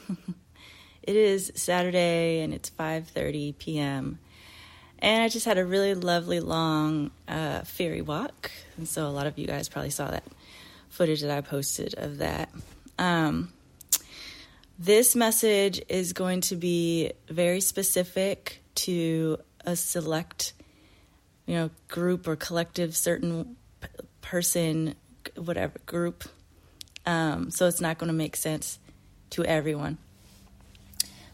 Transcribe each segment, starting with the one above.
it is Saturday and it's 5:30 p.m. And I just had a really lovely long uh, fairy walk, and so a lot of you guys probably saw that footage that I posted of that. Um, this message is going to be very specific to a select, you know, group or collective, certain person, whatever group. Um, so it's not going to make sense to everyone.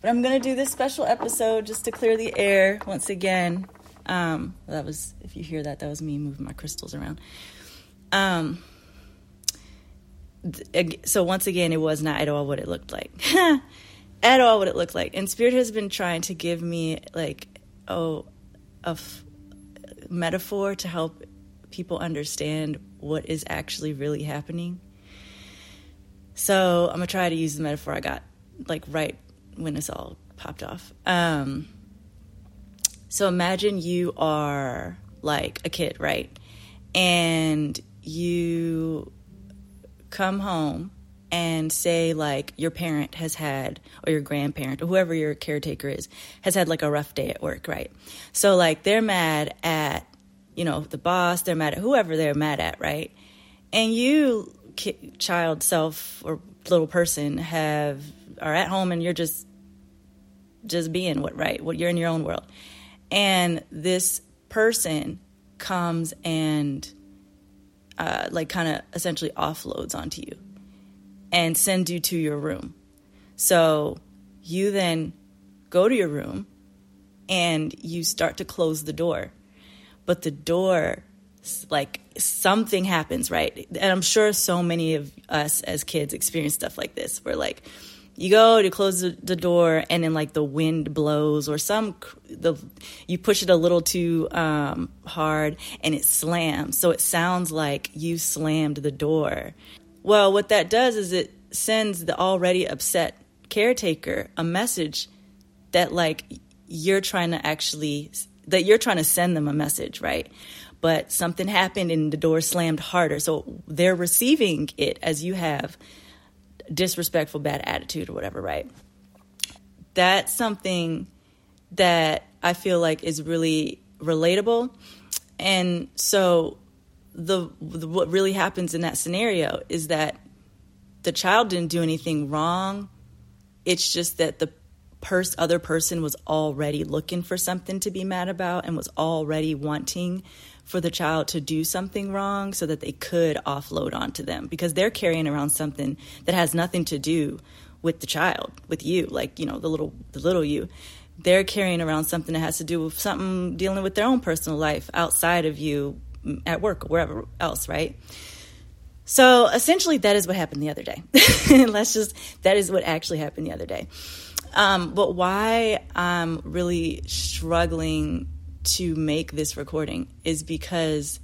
But I'm going to do this special episode just to clear the air once again. Um, that was, if you hear that, that was me moving my crystals around. Um, so once again, it was not at all what it looked like. at all what it looked like. And Spirit has been trying to give me like, oh, a f- metaphor to help people understand what is actually really happening. So I'm gonna try to use the metaphor I got like right when this all popped off. Um, so imagine you are like a kid, right? And you come home and say like your parent has had or your grandparent or whoever your caretaker is has had like a rough day at work, right? So like they're mad at you know the boss, they're mad at whoever they're mad at, right? And you child self or little person have are at home and you're just just being what right what you're in your own world. And this person comes and uh, like kind of essentially offloads onto you and sends you to your room. So you then go to your room and you start to close the door. But the door like something happens right? And i'm sure so many of us as kids experience stuff like this where like you go to close the, door and then like the wind blows or some the you push it a little too um, hard and it slams. So it sounds like you slammed the door. Well what that does is it sends the already upset caretaker a message that like you're trying to actually that you're trying to send them a message right but something happened and the door slammed harder so they're receiving it as you have disrespectful, bad attitude or whatever, right? That's something that I feel like is really relatable. And so the, the what really happens in that scenario is that the child didn't do anything wrong. It's just that the pers- other person was already looking for something to be mad about and was already wanting for the child to do something wrong so that they could offload onto them because they're carrying around something that has nothing to do with the child, with you, like, you know, the little the little you. They're carrying around something that has to do with something dealing with their own personal life outside of you mm, at work or wherever else, right? So essentially, that is what happened the other day. Let's just, that is what actually happened the other day. Um, but why I'm really struggling to make this recording is because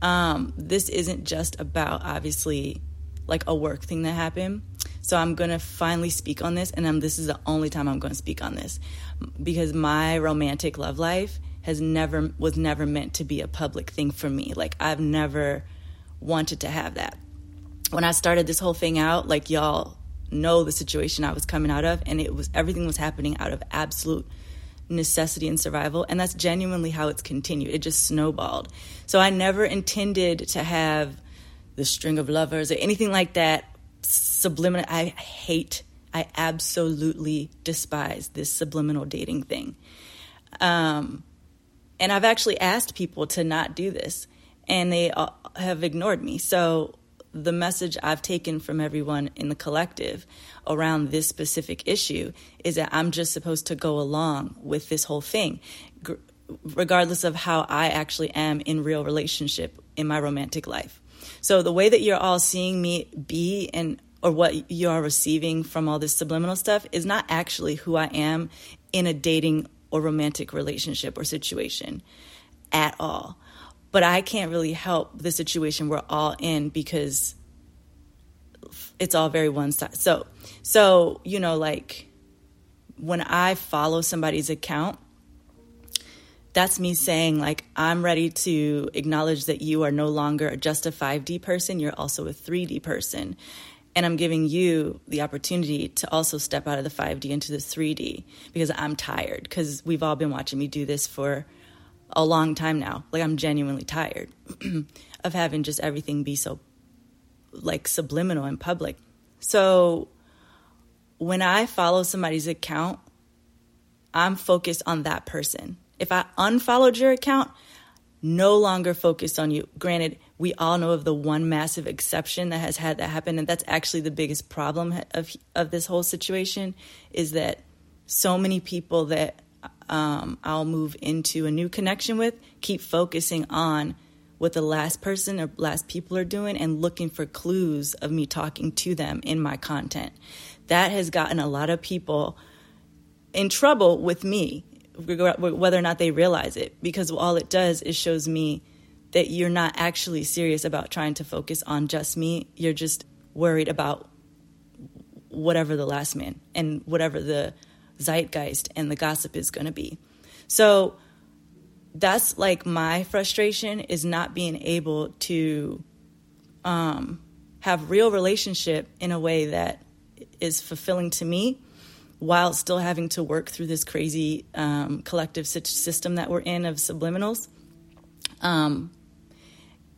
um, this isn't just about obviously like a work thing that happened. So I'm to finally speak on this, and I'm, this is the only time I'm to speak on this because my romantic love life has never was never meant to be a public thing for me. Like I've never wanted to have that. When I started this whole thing out, like y'all know the situation I was coming out of, and it was everything was happening out of absolute necessity and survival. And that's genuinely how it's continued. It just snowballed. So I never intended to have the string of lovers or anything like that subliminal. I hate, I absolutely despise this subliminal dating thing. Um, and I've actually asked people to not do this, and they have ignored me. So the message I've taken from everyone in the collective around this specific issue is that I'm just supposed to go along with this whole thing, regardless of how I actually am in real relationship in my romantic life. So the way that you're all seeing me be and or what you are receiving from all this subliminal stuff is not actually who I am in a dating or romantic relationship or situation at all but I can't really help the situation we're all in because it's all very one side. So, so you know, like when I follow somebody's account, that's me saying like I'm ready to acknowledge that you are no longer just a 5D person, you're also a 3D person. And I'm giving you the opportunity to also step out of the 5D into the 3D because I'm tired because we've all been watching me do this for a long time now. Like I'm genuinely tired of having just everything be so like subliminal in public. So when I follow somebody's account, I'm focused on that person. If I unfollowed your account, no longer focused on you. Granted, we all know of the one massive exception that has had that happen, and that's actually the biggest problem of of this whole situation is that so many people that um, I'll move into a new connection with keep focusing on what the last person or last people are doing and looking for clues of me talking to them in my content. That has gotten a lot of people in trouble with me, whether or not they realize it, because all it does is shows me that you're not actually serious about trying to focus on just me. You're just worried about whatever the last man and whatever the zeitgeist and the gossip is going to be. So that's like my frustration is not being able to um, have real relationship in a way that is fulfilling to me while still having to work through this crazy um, collective system that we're in of subliminals um,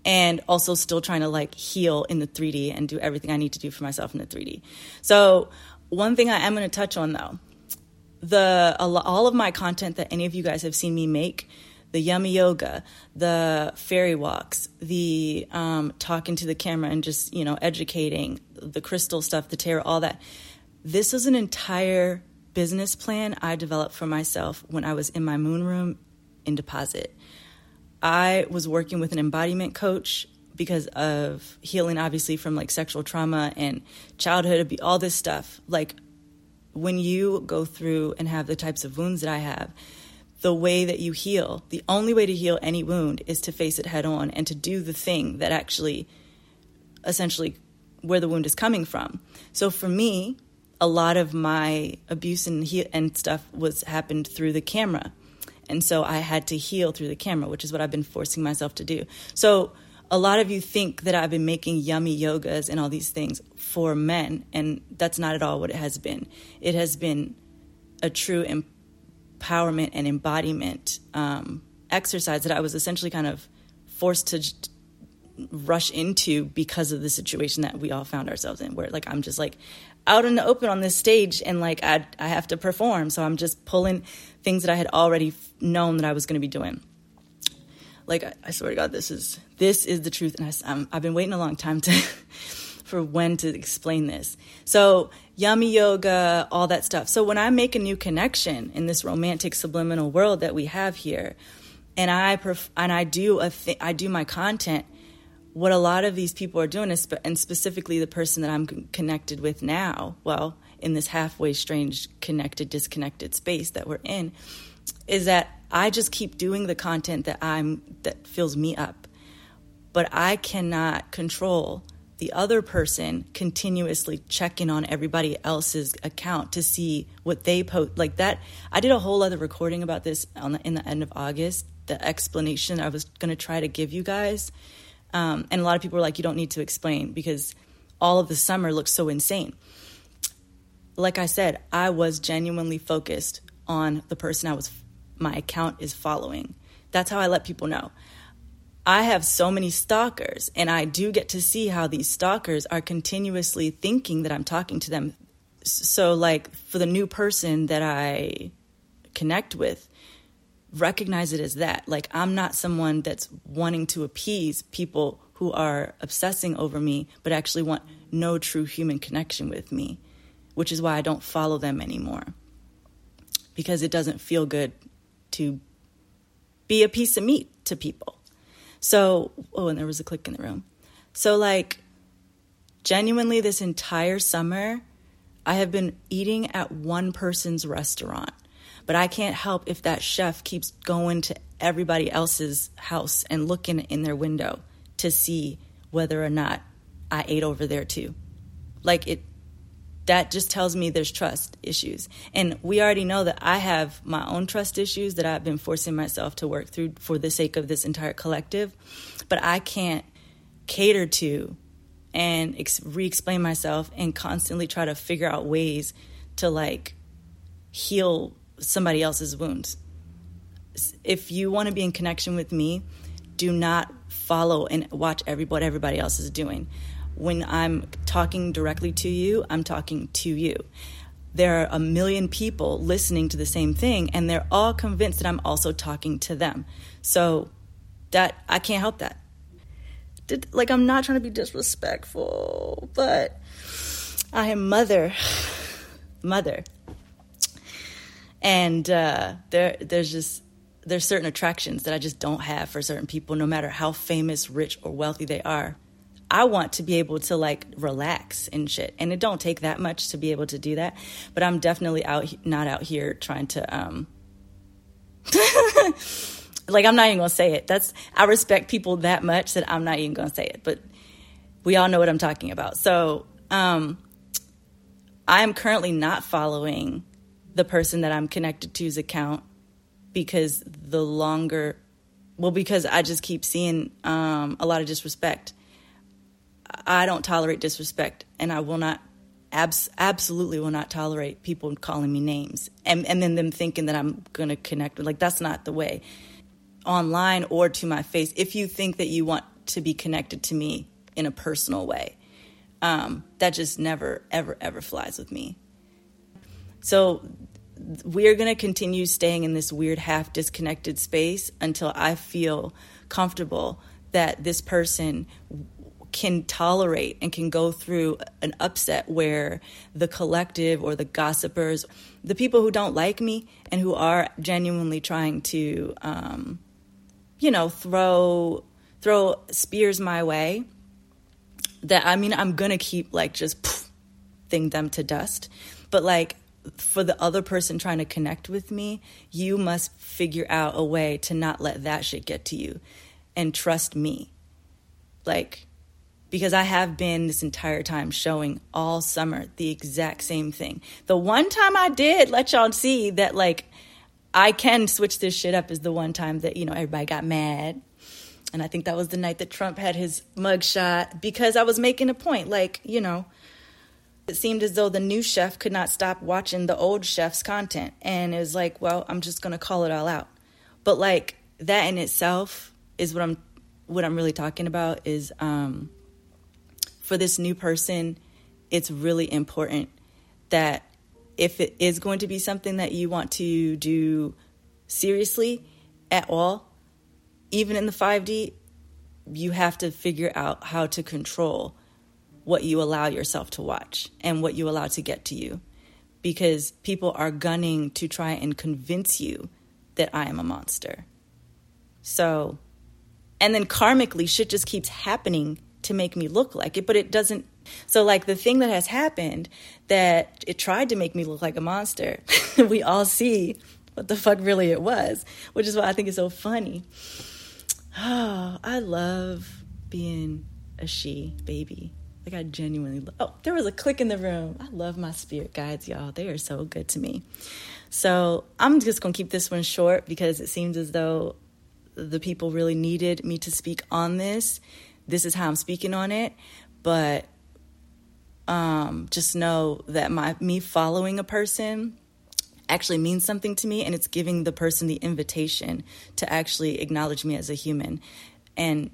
and also still trying to like heal in the 3d and do everything i need to do for myself in the 3d so one thing i am going to touch on though the all of my content that any of you guys have seen me make the yummy yoga, the fairy walks, the um, talking to the camera and just, you know, educating, the crystal stuff, the tarot, all that. This was an entire business plan I developed for myself when I was in my moon room in deposit. I was working with an embodiment coach because of healing, obviously, from like sexual trauma and childhood, all this stuff. Like when you go through and have the types of wounds that I have, the way that you heal, the only way to heal any wound is to face it head on and to do the thing that actually, essentially, where the wound is coming from. So for me, a lot of my abuse and he- and stuff was happened through the camera, and so I had to heal through the camera, which is what I've been forcing myself to do. So a lot of you think that I've been making yummy yogas and all these things for men, and that's not at all what it has been. It has been a true empowerment and embodiment um, exercise that I was essentially kind of forced to rush into because of the situation that we all found ourselves in, where like I'm just like out in the open on this stage and like I I have to perform, so I'm just pulling things that I had already known that I was going to be doing. Like I, I, swear to God, this is this is the truth, and I, I'm, I've been waiting a long time to for when to explain this. So yummy yoga, all that stuff. So when I make a new connection in this romantic subliminal world that we have here, and I and I do a th- I do my content. What a lot of these people are doing is, and specifically the person that I'm connected with now, well, in this halfway strange connected disconnected space that we're in, is that I just keep doing the content that I'm that fills me up, but I cannot control the other person continuously checking on everybody else's account to see what they post like that i did a whole other recording about this on the, in the end of august the explanation i was going to try to give you guys. Um, and a lot of people were like you don't need to explain because all of the summer looks so insane. Like i said i was genuinely focused on the person i was my account is following that's how i let people know I have so many stalkers, and I do get to see how these stalkers are continuously thinking that I'm talking to them. So, like, for the new person that I connect with, recognize it as that. Like, I'm not someone that's wanting to appease people who are obsessing over me, but actually want no true human connection with me, which is why I don't follow them anymore. Because it doesn't feel good to be a piece of meat to people. So, oh, and there was a click in the room. So, like, genuinely, this entire summer, I have been eating at one person's restaurant. But I can't help if that chef keeps going to everybody else's house and looking in their window to see whether or not I ate over there too. Like, it that just tells me there's trust issues. And we already know that I have my own trust issues that I've been forcing myself to work through for the sake of this entire collective. But I can't cater to and ex- re-explain myself and constantly try to figure out ways to like heal somebody else's wounds. If you want to be in connection with me, do not follow and watch every what everybody else is doing. When I'm talking directly to you, I'm talking to you. There are a million people listening to the same thing and they're all convinced that I'm also talking to them. So that I can't help that. Did, like I'm not trying to be disrespectful, but I am mother, mother, and uh, there there's just there's certain attractions that I just don't have for certain people, no matter how famous, rich, or wealthy they are. I want to be able to like relax and shit, and it don't take that much to be able to do that. But I'm definitely out not out here trying to um like I'm not even gonna say it. That's I respect people that much that I'm not even gonna say it. But we all know what I'm talking about. So um, I am currently not following the person that I'm connected to's account because the longer, well, because I just keep seeing um, a lot of disrespect. I don't tolerate disrespect, and I will not abs- absolutely will not tolerate people calling me names and, and then them thinking that I'm going to connect with. Like, that's not the way online or to my face if you think that you want to be connected to me in a personal way. Um, that just never, ever, ever flies with me. So we're going to continue staying in this weird half disconnected space until I feel comfortable that this person can tolerate and can go through an upset where the collective or the gossipers, the people who don't like me and who are genuinely trying to um, you know, throw throw spears my way that I mean I'm gonna keep like just poof, thing them to dust. But like for the other person trying to connect with me, you must figure out a way to not let that shit get to you and trust me. Like because I have been this entire time showing all summer the exact same thing. The one time I did let y'all see that like I can switch this shit up is the one time that, you know, everybody got mad. And I think that was the night that Trump had his mugshot because I was making a point. Like, you know, it seemed as though the new chef could not stop watching the old chef's content. And it was like, well, I'm just going to call it all out. But like that in itself is what I'm what I'm really talking about is um for this new person, it's really important that if it is going to be something that you want to do seriously at all, even in the 5D, you have to figure out how to control what you allow yourself to watch and what you allow to get to you. Because people are gunning to try and convince you that I am a monster. So, and then karmically, shit just keeps happening to make me look like it, but it doesn't so, like the thing that has happened that it tried to make me look like a monster, we all see what the fuck really it was, which is why I think it's so funny. Oh, I love being a she baby. Like I genuinely love. Oh, there was a click in the room. I love my spirit guides, y'all. They are so good to me. So I'm just gonna keep this one short because it seems as though the people really needed me to speak on this. This is how I'm speaking on it. But um, just know that my me following a person actually means something to me and it's giving the person the invitation to actually acknowledge me as a human and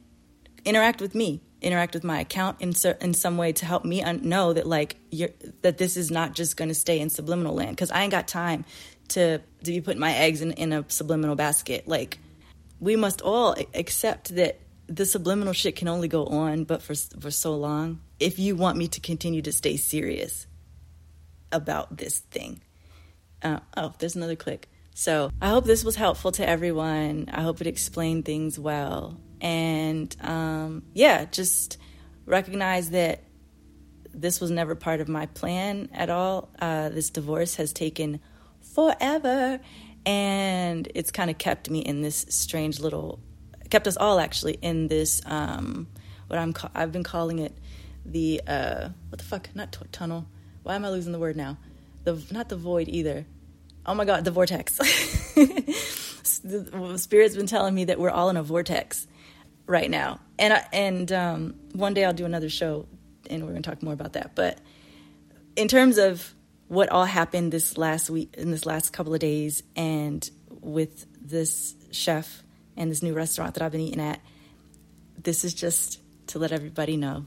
interact with me interact with my account in, in some way to help me un- know that like that this is not just going to stay in subliminal land because i ain't got time to to be putting my eggs in, in a subliminal basket like we must all accept that the subliminal shit can only go on but for for so long if you want me to continue to stay serious about this thing. Uh, oh, there's another click. So I hope this was helpful to everyone. I hope it explained things well. And um, yeah, just recognize that this was never part of my plan at all. Uh, this divorce has taken forever, and it's kind of kept me in this strange little, kept us all actually in this um, what I'm I've been calling it the uh, what the fuck? Not t- tunnel. Why am I losing the word now? The not the void either. Oh my god, the vortex. the spirit's been telling me that we're all in a vortex right now, and I, and um, one day I'll do another show and we're going to talk more about that. But in terms of what all happened this last week, in this last couple of days, and with this chef and this new restaurant that I've been eating at, this is just to let everybody know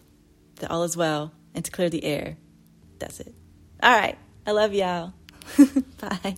that all is well and to clear the air. That's it. All right. I love y'all. Bye.